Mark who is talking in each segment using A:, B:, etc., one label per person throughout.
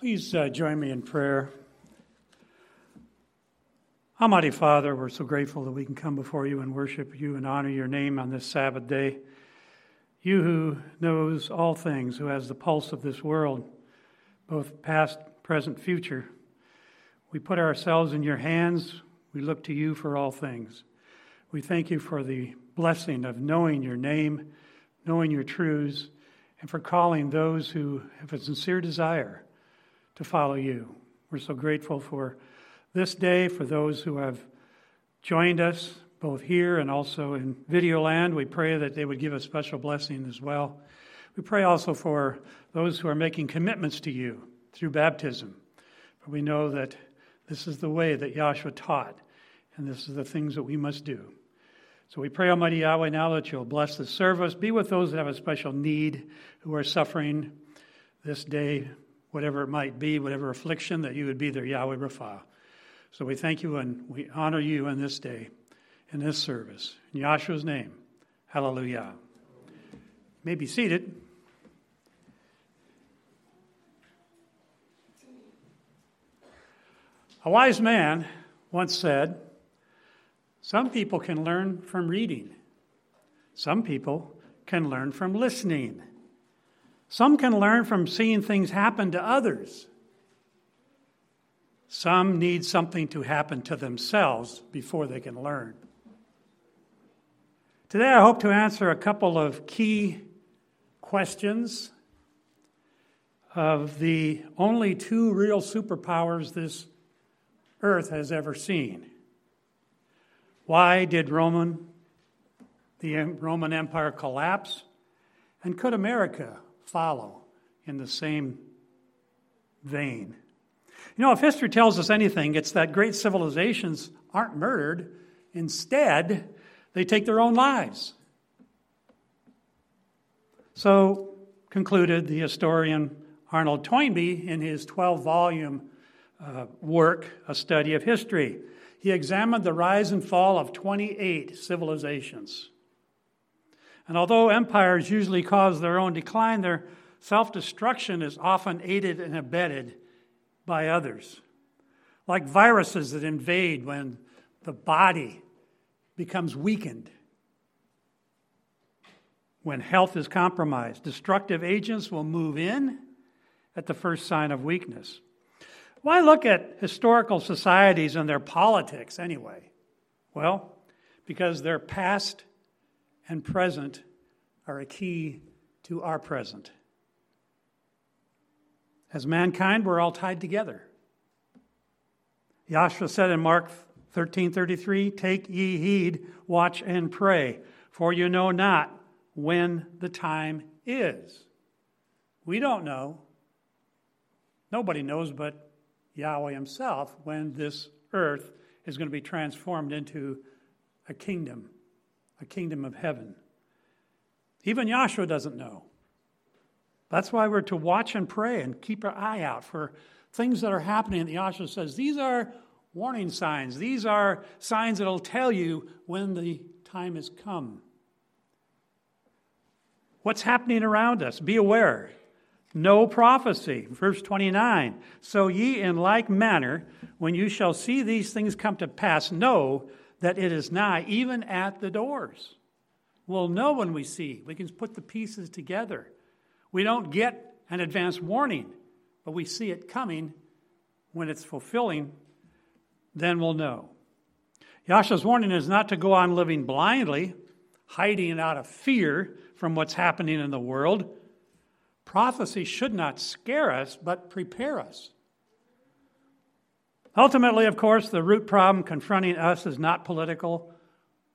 A: Please uh, join me in prayer. Almighty Father, we're so grateful that we can come before you and worship you and honor your name on this Sabbath day. You who knows all things, who has the pulse of this world, both past, present, future, we put ourselves in your hands. We look to you for all things. We thank you for the blessing of knowing your name, knowing your truths, and for calling those who have a sincere desire to follow you. We're so grateful for this day, for those who have joined us both here and also in Videoland. We pray that they would give a special blessing as well. We pray also for those who are making commitments to you through baptism. For we know that this is the way that Yahshua taught, and this is the things that we must do. So we pray, Almighty Yahweh, now that you'll bless the service. Be with those that have a special need, who are suffering this day whatever it might be, whatever affliction, that you would be their Yahweh Rapha. So we thank you and we honor you in this day, in this service. In Yahshua's name, hallelujah. You may be seated. A wise man once said, Some people can learn from reading, some people can learn from listening. Some can learn from seeing things happen to others. Some need something to happen to themselves before they can learn. Today, I hope to answer a couple of key questions of the only two real superpowers this earth has ever seen. Why did Roman, the Roman Empire collapse? And could America follow in the same vein. You know, if history tells us anything, it's that great civilizations aren't murdered. Instead, they take their own lives. So concluded the historian Arnold Toynbee in his 12 volume uh, work, A Study of History. He examined the rise and fall of 28 civilizations. And although empires usually cause their own decline, their self destruction is often aided and abetted by others. Like viruses that invade when the body becomes weakened, when health is compromised. Destructive agents will move in at the first sign of weakness. Why look at historical societies and their politics anyway? Well, because their past and present are a key to our present. As mankind, we're all tied together. Yahshua said in Mark 13:33, "Take ye heed, watch and pray, for you know not when the time is." We don't know. Nobody knows but Yahweh himself when this earth is going to be transformed into a kingdom a kingdom of heaven. Even Yahshua doesn't know. That's why we're to watch and pray and keep our eye out for things that are happening. And Yahshua says these are warning signs, these are signs that will tell you when the time has come. What's happening around us? Be aware. No prophecy. Verse 29. So ye in like manner, when you shall see these things come to pass, know that it is nigh, even at the doors. We'll know when we see. We can put the pieces together. We don't get an advance warning, but we see it coming when it's fulfilling, then we'll know. Yahshua's warning is not to go on living blindly, hiding out of fear from what's happening in the world. Prophecy should not scare us, but prepare us. Ultimately, of course, the root problem confronting us is not political,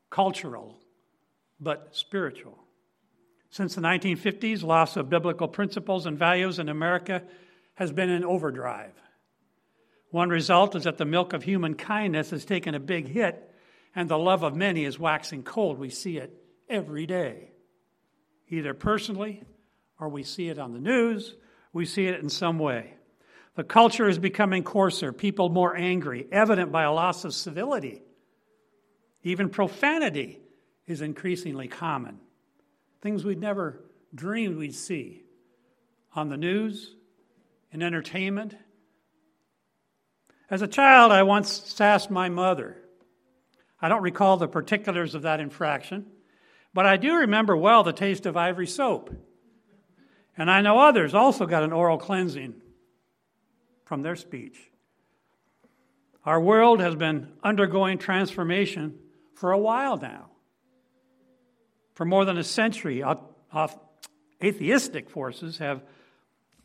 A: cultural, but spiritual. Since the 1950s, loss of biblical principles and values in America has been in overdrive. One result is that the milk of human kindness has taken a big hit, and the love of many is waxing cold. We see it every day, either personally or we see it on the news, we see it in some way. The culture is becoming coarser, people more angry, evident by a loss of civility. Even profanity is increasingly common. Things we'd never dreamed we'd see on the news in entertainment. As a child, I once sassed my mother. I don't recall the particulars of that infraction, but I do remember well the taste of ivory soap. And I know others also got an oral cleansing from their speech. Our world has been undergoing transformation for a while now. For more than a century, atheistic forces have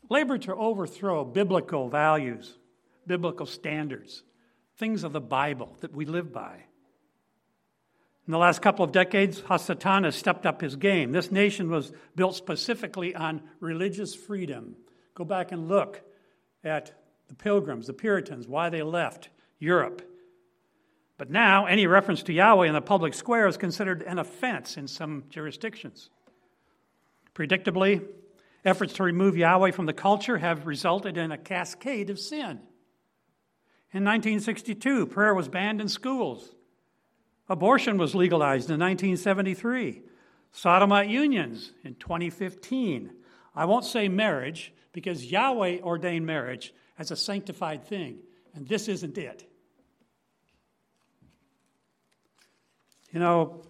A: labored to overthrow biblical values, biblical standards, things of the Bible that we live by. In the last couple of decades, Hasatan has stepped up his game. This nation was built specifically on religious freedom. Go back and look at the Pilgrims, the Puritans, why they left Europe. But now, any reference to Yahweh in the public square is considered an offense in some jurisdictions. Predictably, efforts to remove Yahweh from the culture have resulted in a cascade of sin. In 1962, prayer was banned in schools. Abortion was legalized in 1973. Sodomite unions in 2015. I won't say marriage because Yahweh ordained marriage as a sanctified thing, and this isn't it. You know,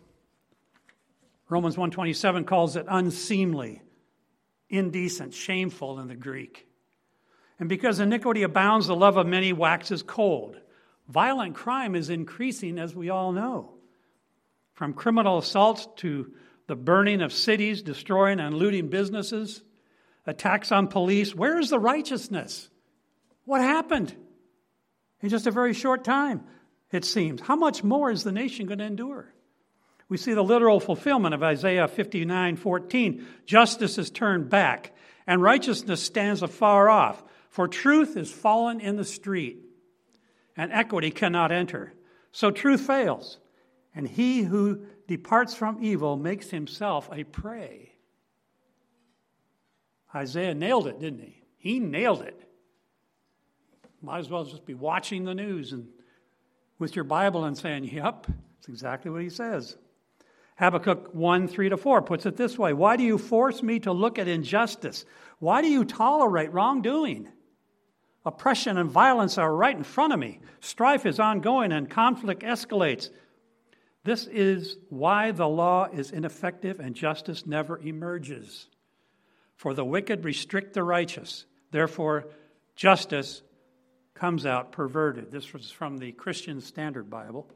A: Romans 127 calls it unseemly, indecent, shameful in the Greek. And because iniquity abounds, the love of many waxes cold. Violent crime is increasing, as we all know. From criminal assaults to the burning of cities, destroying and looting businesses, attacks on police. Where is the righteousness? What happened? In just a very short time, it seems. How much more is the nation going to endure? We see the literal fulfillment of Isaiah 59 14. Justice is turned back, and righteousness stands afar off. For truth is fallen in the street, and equity cannot enter. So truth fails, and he who departs from evil makes himself a prey. Isaiah nailed it, didn't he? He nailed it. Might as well just be watching the news and with your Bible and saying, Yep, that's exactly what he says. Habakkuk 1 3 to 4 puts it this way Why do you force me to look at injustice? Why do you tolerate wrongdoing? Oppression and violence are right in front of me. Strife is ongoing and conflict escalates. This is why the law is ineffective and justice never emerges. For the wicked restrict the righteous. Therefore, justice comes out perverted. This was from the Christian Standard Bible.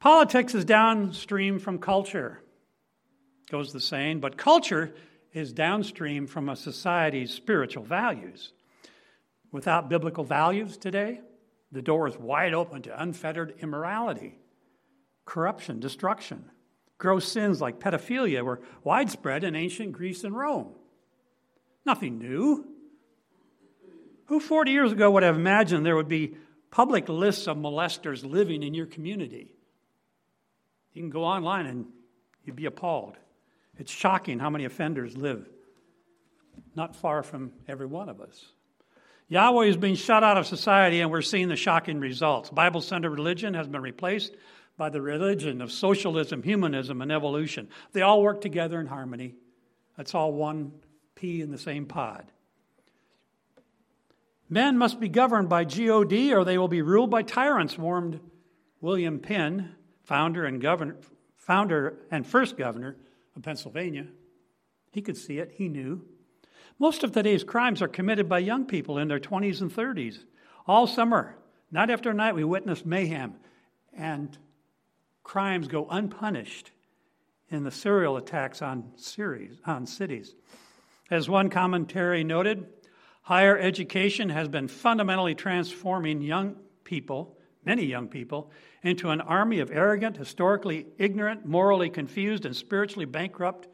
A: Politics is downstream from culture, goes the saying, but culture is downstream from a society's spiritual values. Without biblical values today, the door is wide open to unfettered immorality, corruption, destruction. Gross sins like pedophilia were widespread in ancient Greece and Rome. Nothing new. Who 40 years ago would have imagined there would be public lists of molesters living in your community? You can go online and you'd be appalled. It's shocking how many offenders live not far from every one of us. Yahweh is being shut out of society, and we're seeing the shocking results. Bible centered religion has been replaced by the religion of socialism, humanism, and evolution. They all work together in harmony. That's all one pea in the same pod. Men must be governed by God or they will be ruled by tyrants, warned William Penn, founder and governor, founder and first governor of Pennsylvania. He could see it, he knew. Most of today's crimes are committed by young people in their 20s and 30s. All summer, night after night, we witness mayhem and crimes go unpunished in the serial attacks on, series, on cities. As one commentary noted, Higher education has been fundamentally transforming young people, many young people, into an army of arrogant, historically ignorant, morally confused, and spiritually bankrupt,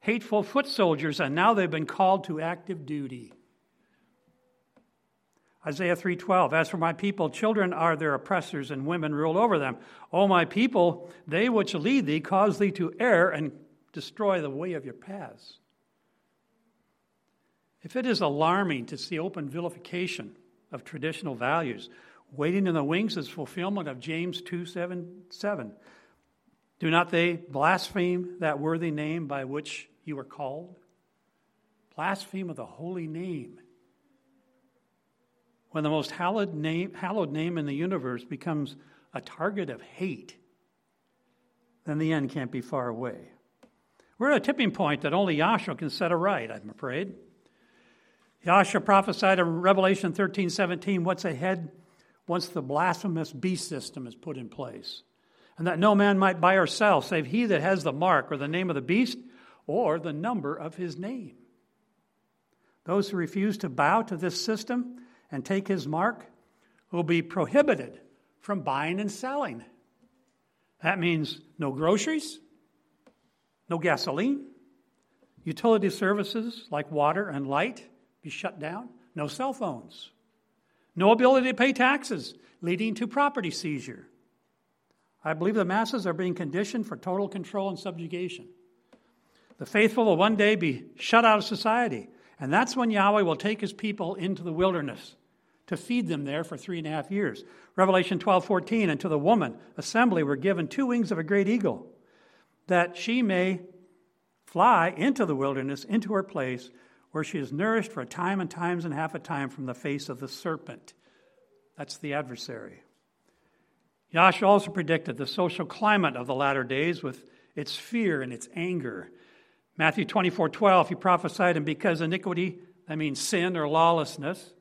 A: hateful foot soldiers, and now they've been called to active duty. Isaiah 3:12 As for my people children are their oppressors and women rule over them O my people they which lead thee cause thee to err and destroy the way of your paths if it is alarming to see open vilification of traditional values, waiting in the wings is fulfillment of James 2 7, 7. Do not they blaspheme that worthy name by which you are called? Blaspheme of the holy name. When the most hallowed name, hallowed name in the universe becomes a target of hate, then the end can't be far away. We're at a tipping point that only Yahshua can set right, I'm afraid. Yahshua prophesied in Revelation 13 17 what's ahead once the blasphemous beast system is put in place. And that no man might buy or sell save he that has the mark or the name of the beast or the number of his name. Those who refuse to bow to this system and take his mark will be prohibited from buying and selling. That means no groceries, no gasoline, utility services like water and light be shut down, no cell phones, no ability to pay taxes, leading to property seizure. I believe the masses are being conditioned for total control and subjugation. The faithful will one day be shut out of society, and that's when Yahweh will take his people into the wilderness to feed them there for three and a half years. Revelation 12 14, and to the woman assembly were given two wings of a great eagle, that she may fly into the wilderness, into her place, where she is nourished for a time and times and half a time from the face of the serpent. That's the adversary. Yahshua also predicted the social climate of the latter days with its fear and its anger. Matthew 24 12, he prophesied, and because iniquity, that means sin or lawlessness,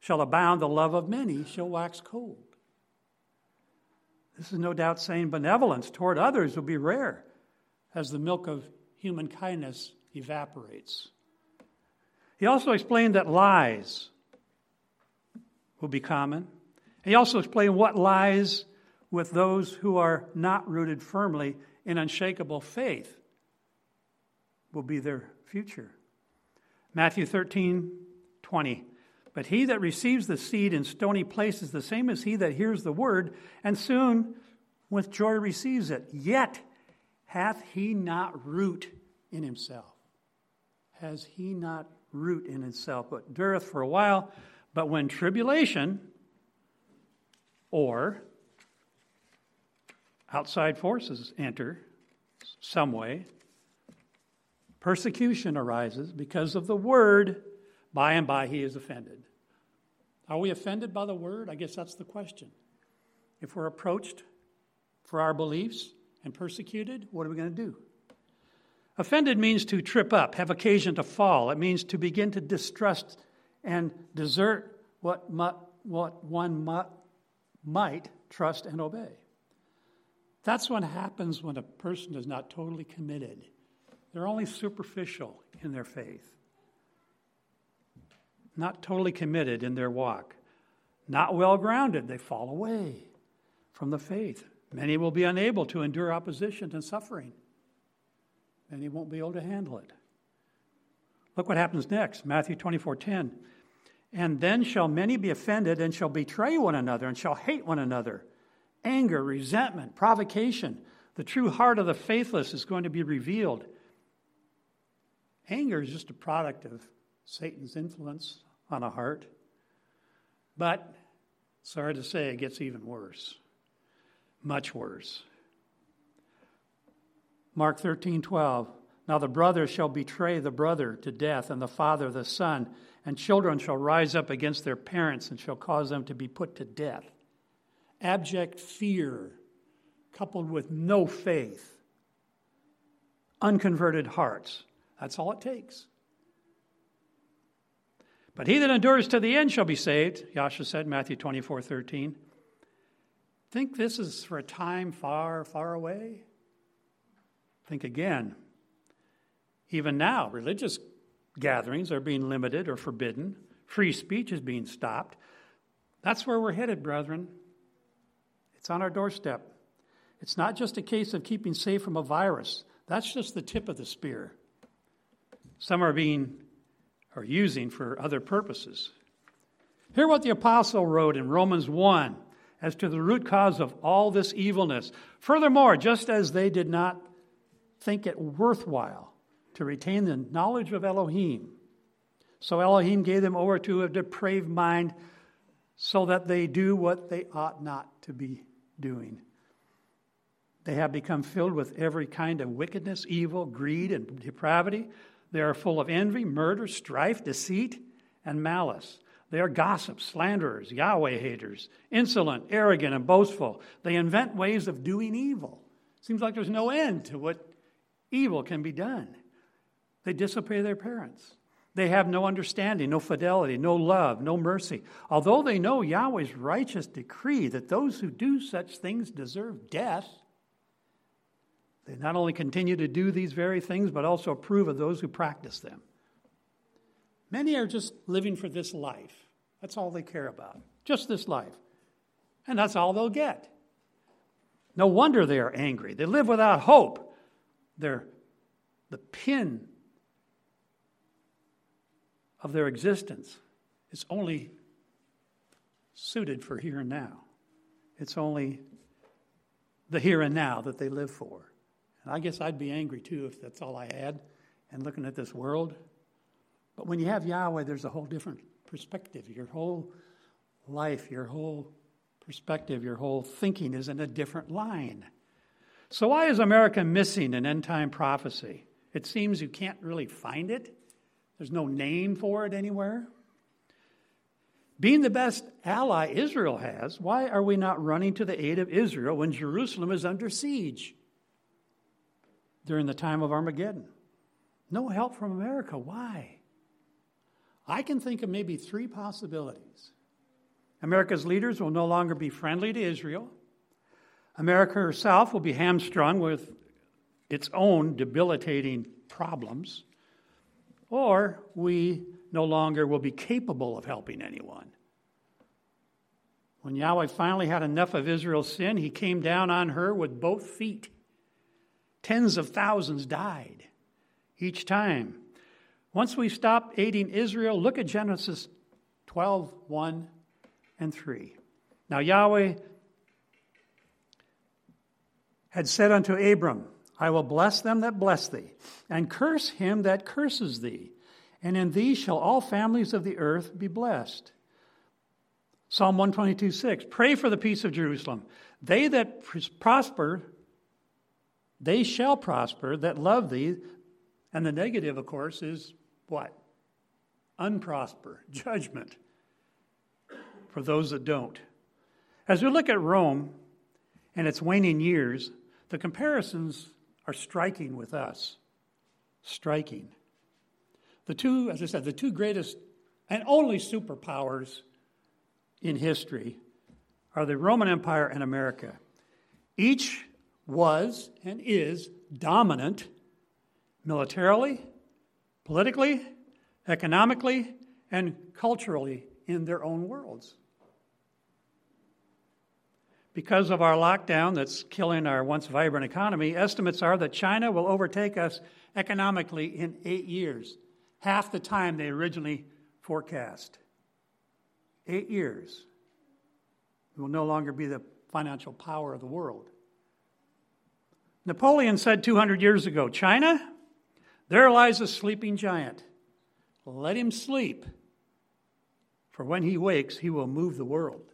A: shall abound, the love of many shall wax cold. This is no doubt saying benevolence toward others will be rare as the milk of human kindness evaporates. He also explained that lies will be common. He also explained what lies with those who are not rooted firmly in unshakable faith will be their future. Matthew 13, 20. But he that receives the seed in stony places, the same as he that hears the word, and soon with joy receives it. Yet hath he not root in himself. Has he not root in itself, but dureth for a while? But when tribulation, or outside forces enter some way. Persecution arises because of the word. By and by, he is offended. Are we offended by the word? I guess that's the question. If we're approached for our beliefs and persecuted, what are we going to do? Offended means to trip up, have occasion to fall. It means to begin to distrust and desert what, what one might trust and obey. That's what happens when a person is not totally committed. They're only superficial in their faith, not totally committed in their walk, not well grounded. They fall away from the faith. Many will be unable to endure opposition and suffering. Many won't be able to handle it. Look what happens next Matthew 24 10. And then shall many be offended and shall betray one another and shall hate one another anger, resentment, provocation. The true heart of the faithless is going to be revealed. Anger is just a product of Satan's influence on a heart. But, sorry to say, it gets even worse. Much worse. Mark 13, 12. Now the brother shall betray the brother to death, and the father the son, and children shall rise up against their parents and shall cause them to be put to death abject fear coupled with no faith, unconverted hearts. That's all it takes. But he that endures to the end shall be saved, Yahshua said, Matthew 24 13. Think this is for a time far, far away? Think again. Even now, religious gatherings are being limited or forbidden, free speech is being stopped. That's where we're headed, brethren. It's on our doorstep. It's not just a case of keeping safe from a virus, that's just the tip of the spear. Some are being or using for other purposes. Hear what the apostle wrote in Romans 1 as to the root cause of all this evilness. Furthermore, just as they did not think it worthwhile to retain the knowledge of Elohim, so Elohim gave them over to a depraved mind so that they do what they ought not to be doing. They have become filled with every kind of wickedness, evil, greed, and depravity. They are full of envy, murder, strife, deceit, and malice. They are gossips, slanderers, Yahweh haters, insolent, arrogant, and boastful. They invent ways of doing evil. Seems like there's no end to what evil can be done. They disobey their parents. They have no understanding, no fidelity, no love, no mercy. Although they know Yahweh's righteous decree that those who do such things deserve death, they not only continue to do these very things, but also approve of those who practice them. Many are just living for this life. That's all they care about. Just this life. And that's all they'll get. No wonder they are angry. They live without hope. They're the pin of their existence is only suited for here and now. It's only the here and now that they live for. And I guess I'd be angry too if that's all I had and looking at this world. But when you have Yahweh, there's a whole different perspective. Your whole life, your whole perspective, your whole thinking is in a different line. So, why is America missing an end time prophecy? It seems you can't really find it, there's no name for it anywhere. Being the best ally Israel has, why are we not running to the aid of Israel when Jerusalem is under siege? during the time of Armageddon. No help from America. Why? I can think of maybe three possibilities. America's leaders will no longer be friendly to Israel. America herself will be hamstrung with its own debilitating problems. Or we no longer will be capable of helping anyone. When Yahweh finally had enough of Israel's sin, he came down on her with both feet Tens of thousands died each time. Once we stop aiding Israel, look at Genesis 12 1 and 3. Now, Yahweh had said unto Abram, I will bless them that bless thee, and curse him that curses thee, and in thee shall all families of the earth be blessed. Psalm 122 6. Pray for the peace of Jerusalem. They that prosper they shall prosper that love thee. And the negative, of course, is what? Unprosper, judgment for those that don't. As we look at Rome and its waning years, the comparisons are striking with us. Striking. The two, as I said, the two greatest and only superpowers in history are the Roman Empire and America. Each was and is dominant militarily, politically, economically, and culturally in their own worlds. Because of our lockdown that's killing our once vibrant economy, estimates are that China will overtake us economically in eight years, half the time they originally forecast. Eight years. We will no longer be the financial power of the world. Napoleon said 200 years ago China, there lies a sleeping giant. Let him sleep, for when he wakes, he will move the world.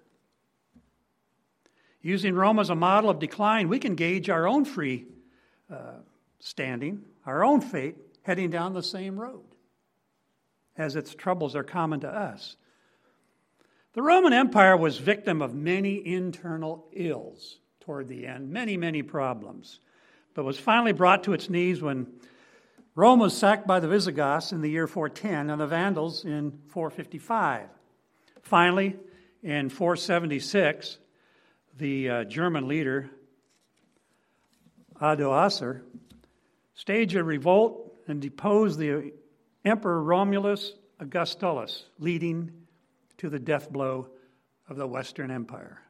A: Using Rome as a model of decline, we can gauge our own free uh, standing, our own fate, heading down the same road, as its troubles are common to us. The Roman Empire was victim of many internal ills toward the end, many, many problems but was finally brought to its knees when Rome was sacked by the Visigoths in the year 410 and the Vandals in 455. Finally, in 476, the uh, German leader, Odoacer, staged a revolt and deposed the Emperor Romulus Augustulus, leading to the death blow of the Western Empire.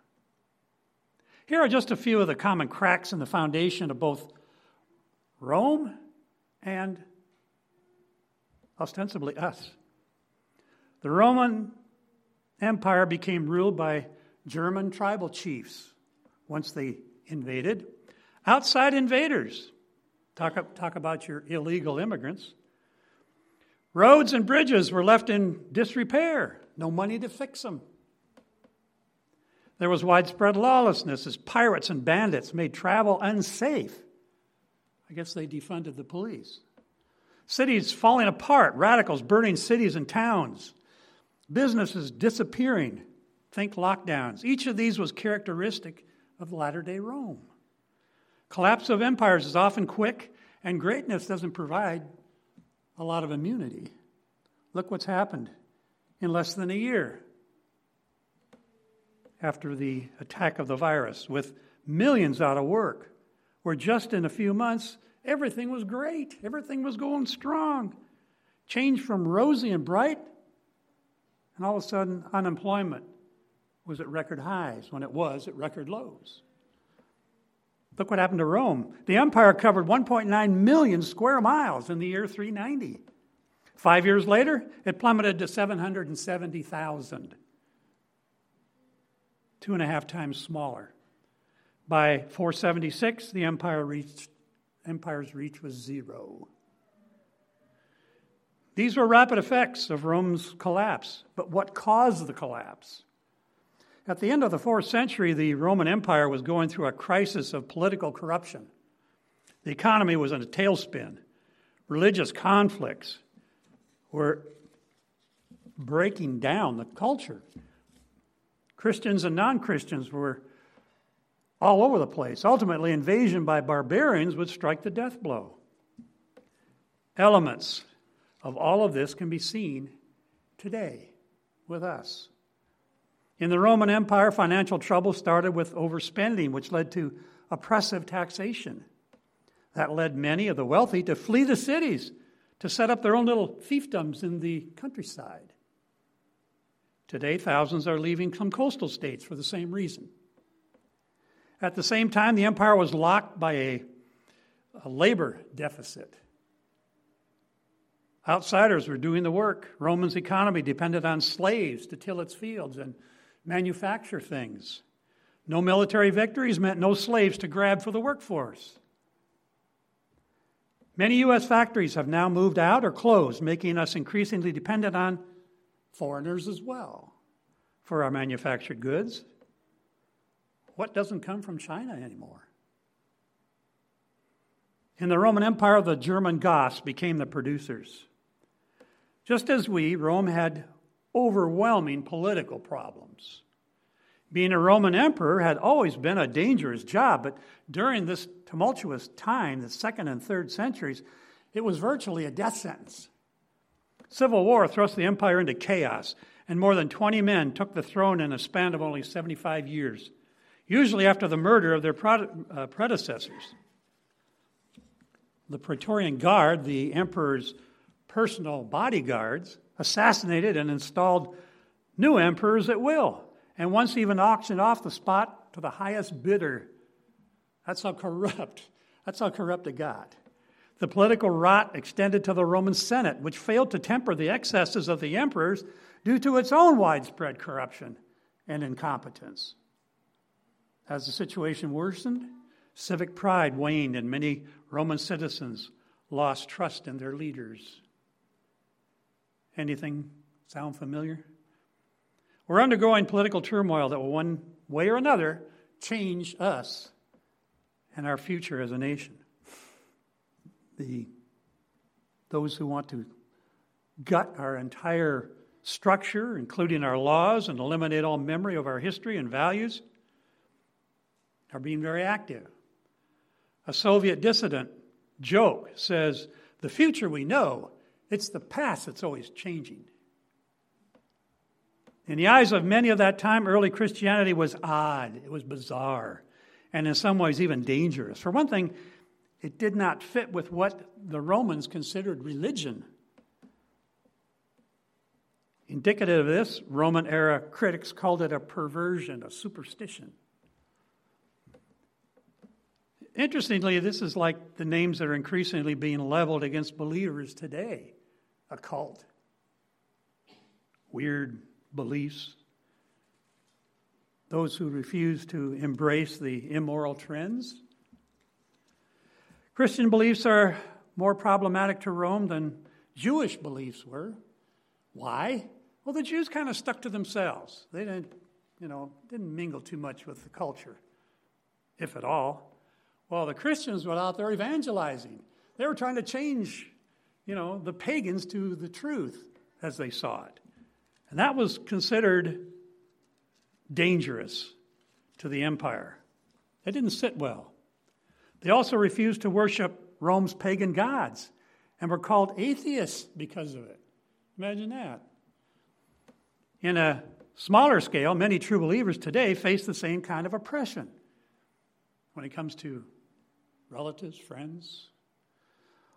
A: Here are just a few of the common cracks in the foundation of both Rome and ostensibly us. The Roman Empire became ruled by German tribal chiefs once they invaded. Outside invaders, talk, talk about your illegal immigrants. Roads and bridges were left in disrepair, no money to fix them. There was widespread lawlessness as pirates and bandits made travel unsafe. I guess they defunded the police. Cities falling apart, radicals burning cities and towns, businesses disappearing. Think lockdowns. Each of these was characteristic of latter day Rome. Collapse of empires is often quick, and greatness doesn't provide a lot of immunity. Look what's happened in less than a year after the attack of the virus, with millions out of work, where just in a few months, everything was great, everything was going strong. Changed from rosy and bright, and all of a sudden, unemployment was at record highs when it was at record lows. Look what happened to Rome. The empire covered 1.9 million square miles in the year 390. Five years later, it plummeted to 770,000, two and a half times smaller. By 476, the empire reached, empire's reach was zero. These were rapid effects of Rome's collapse. But what caused the collapse? At the end of the fourth century, the Roman Empire was going through a crisis of political corruption. The economy was in a tailspin. Religious conflicts were breaking down the culture. Christians and non Christians were all over the place. Ultimately, invasion by barbarians would strike the death blow. Elements of all of this can be seen today with us. In the Roman Empire, financial trouble started with overspending, which led to oppressive taxation. That led many of the wealthy to flee the cities to set up their own little fiefdoms in the countryside. Today, thousands are leaving some coastal states for the same reason. At the same time, the empire was locked by a, a labor deficit. Outsiders were doing the work. Roman's economy depended on slaves to till its fields and manufacture things. No military victories meant no slaves to grab for the workforce. Many U.S. factories have now moved out or closed, making us increasingly dependent on foreigners as well for our manufactured goods. What doesn't come from China anymore? In the Roman Empire, the German Goths became the producers. Just as we, Rome had overwhelming political problems. Being a Roman emperor had always been a dangerous job, but during this tumultuous time, the second and third centuries, it was virtually a death sentence. Civil war thrust the empire into chaos, and more than 20 men took the throne in a span of only 75 years, usually after the murder of their uh, predecessors. The Praetorian Guard, the emperor's personal bodyguards, assassinated and installed new emperors at will, and once even auctioned off the spot to the highest bidder. That's how corrupt, that's how corrupt it got. The political rot extended to the Roman Senate, which failed to temper the excesses of the emperors due to its own widespread corruption and incompetence. As the situation worsened, civic pride waned, and many Roman citizens lost trust in their leaders. Anything sound familiar? We're undergoing political turmoil that will, one way or another, change us and our future as a nation. The, those who want to gut our entire structure, including our laws, and eliminate all memory of our history and values, are being very active. A Soviet dissident joke says, The future we know it's the past that's always changing. In the eyes of many of that time, early Christianity was odd, it was bizarre, and in some ways even dangerous. For one thing, it did not fit with what the Romans considered religion. Indicative of this, Roman era critics called it a perversion, a superstition. Interestingly, this is like the names that are increasingly being leveled against believers today a cult, weird beliefs, those who refuse to embrace the immoral trends. Christian beliefs are more problematic to Rome than Jewish beliefs were. Why? Well, the Jews kind of stuck to themselves. They didn't, you know, didn't mingle too much with the culture, if at all. Well, the Christians were out there evangelizing. They were trying to change you know, the pagans to the truth as they saw it. And that was considered dangerous to the empire. It didn't sit well. They also refused to worship Rome's pagan gods and were called atheists because of it. Imagine that. In a smaller scale, many true believers today face the same kind of oppression when it comes to relatives, friends.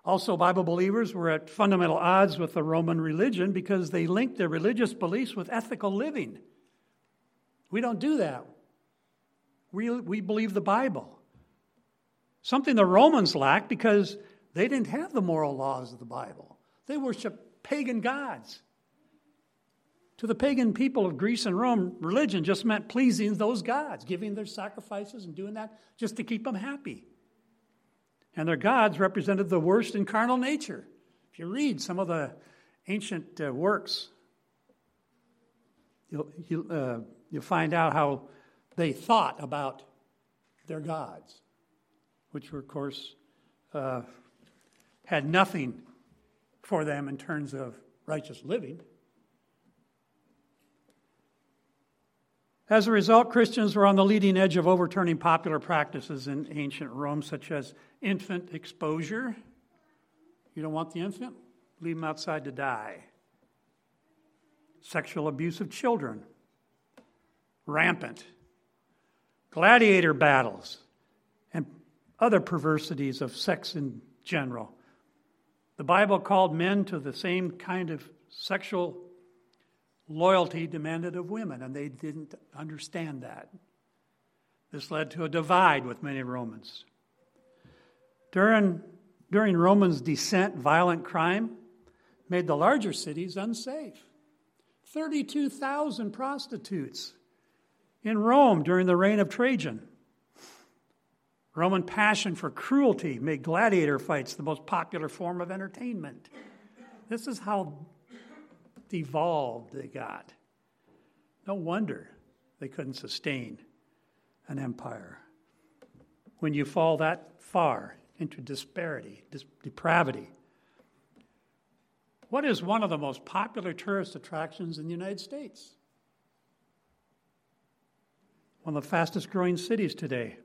A: Also, Bible believers were at fundamental odds with the Roman religion because they linked their religious beliefs with ethical living. We don't do that. We, we believe the Bible. Something the Romans lacked because they didn't have the moral laws of the Bible. They worshiped pagan gods. To the pagan people of Greece and Rome, religion just meant pleasing those gods, giving their sacrifices and doing that just to keep them happy. And their gods represented the worst in carnal nature. If you read some of the ancient uh, works, you'll, you, uh, you'll find out how they thought about their gods, which were, of course, uh, had nothing for them in terms of righteous living. As a result, Christians were on the leading edge of overturning popular practices in ancient Rome, such as infant exposure. You don't want the infant? Leave them outside to die. Sexual abuse of children, rampant. Gladiator battles, and other perversities of sex in general. The Bible called men to the same kind of sexual loyalty demanded of women, and they didn't understand that. This led to a divide with many Romans. During, during Romans' descent, violent crime made the larger cities unsafe. 32,000 prostitutes in Rome during the reign of Trajan. Roman passion for cruelty made gladiator fights the most popular form of entertainment. This is how devolved they got. No wonder they couldn't sustain an empire. When you fall that far into disparity, dis- depravity, what is one of the most popular tourist attractions in the United States? One of the fastest growing cities today.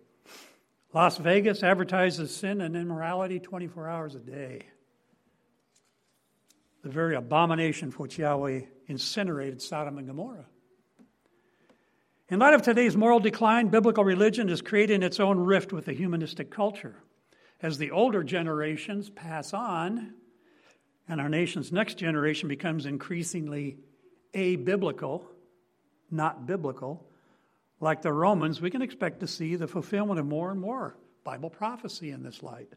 A: Las Vegas advertises sin and immorality 24 hours a day the very abomination for which Yahweh incinerated Sodom and Gomorrah. In light of today's moral decline, biblical religion is creating its own rift with the humanistic culture. As the older generations pass on, and our nation's next generation becomes increasingly abiblical, not biblical, like the Romans, we can expect to see the fulfillment of more and more Bible prophecy in this light.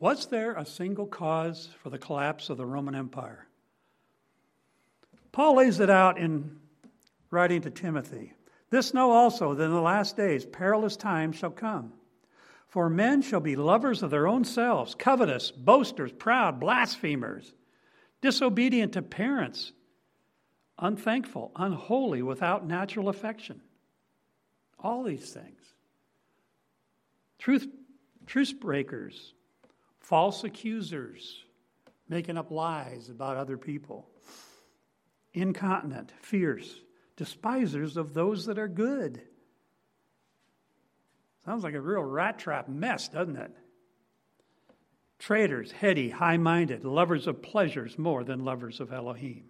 A: Was there a single cause for the collapse of the Roman Empire? Paul lays it out in writing to Timothy. This know also that in the last days perilous times shall come. For men shall be lovers of their own selves, covetous, boasters, proud, blasphemers, disobedient to parents, unthankful, unholy, without natural affection. All these things. Truth, truth breakers, false accusers, making up lies about other people, incontinent, fierce, despisers of those that are good. Sounds like a real rat trap mess, doesn't it? Traitors, heady, high minded, lovers of pleasures more than lovers of Elohim.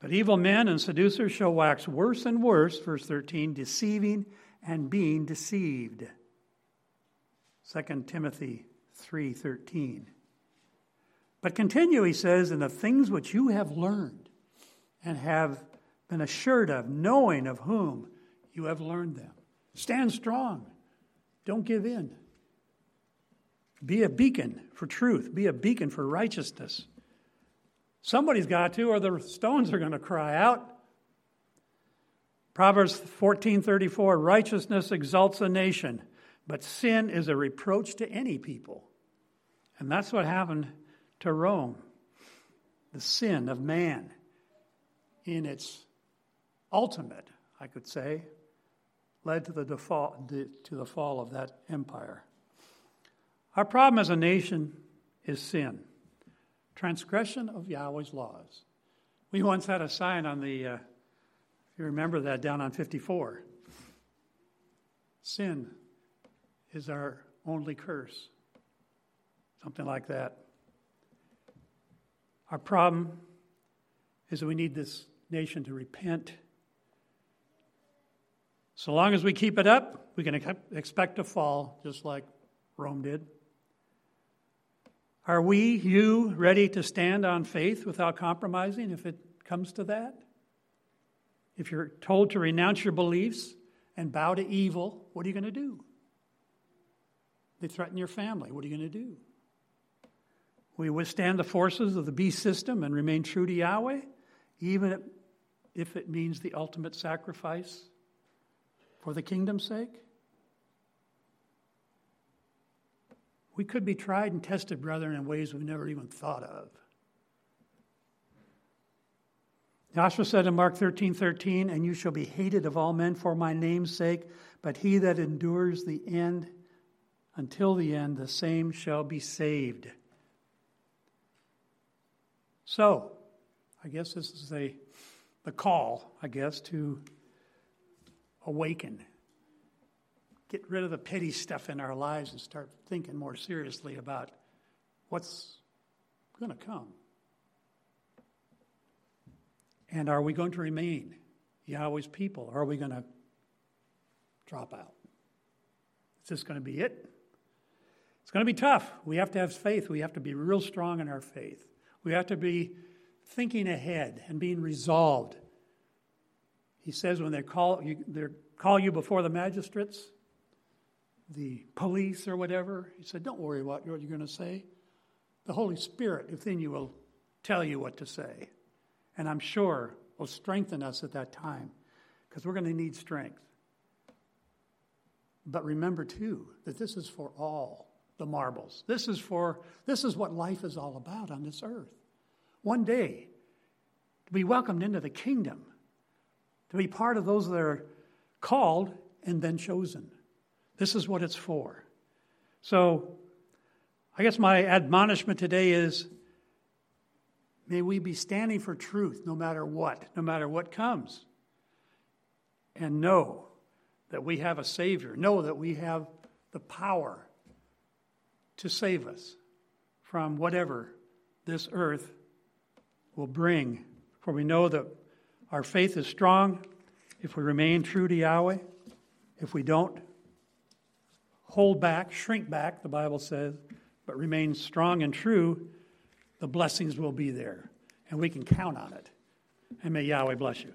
A: But evil men and seducers shall wax worse and worse, verse 13, deceiving and being deceived. 2 Timothy 3:13. But continue, he says, in the things which you have learned and have been assured of, knowing of whom you have learned them. Stand strong. Don't give in. Be a beacon for truth. Be a beacon for righteousness. Somebody's got to, or the stones are going to cry out. Proverbs 14:34 Righteousness exalts a nation, but sin is a reproach to any people. And that's what happened to Rome. The sin of man in its ultimate, I could say, led to the, default, to the fall of that empire. Our problem as a nation is sin, transgression of Yahweh's laws. We once had a sign on the, uh, if you remember that, down on 54. Sin is our only curse. Something like that. Our problem is that we need this nation to repent. So long as we keep it up, we can expect to fall, just like Rome did. Are we, you, ready to stand on faith without compromising if it comes to that? If you're told to renounce your beliefs and bow to evil, what are you going to do? They threaten your family. What are you going to do? We withstand the forces of the beast system and remain true to Yahweh, even if it means the ultimate sacrifice for the kingdom's sake? We could be tried and tested, brethren, in ways we've never even thought of. Yahshua said in Mark 13 13, And you shall be hated of all men for my name's sake, but he that endures the end until the end, the same shall be saved. So, I guess this is a the call, I guess, to awaken get rid of the petty stuff in our lives and start thinking more seriously about what's going to come. And are we going to remain Yahweh's people? Or are we going to drop out? Is this going to be it? It's going to be tough. We have to have faith. We have to be real strong in our faith. We have to be thinking ahead and being resolved. He says when they call you, they call you before the magistrates, the police or whatever. He said, Don't worry about what you're going to say. The Holy Spirit within you will tell you what to say. And I'm sure will strengthen us at that time because we're going to need strength. But remember too that this is for all the marbles. This is for this is what life is all about on this earth. One day to be welcomed into the kingdom, to be part of those that are called and then chosen. This is what it's for. So, I guess my admonishment today is may we be standing for truth no matter what, no matter what comes. And know that we have a Savior, know that we have the power to save us from whatever this earth will bring. For we know that our faith is strong if we remain true to Yahweh. If we don't, hold back, shrink back, the Bible says, but remain strong and true, the blessings will be there. And we can count on it. And may Yahweh bless you.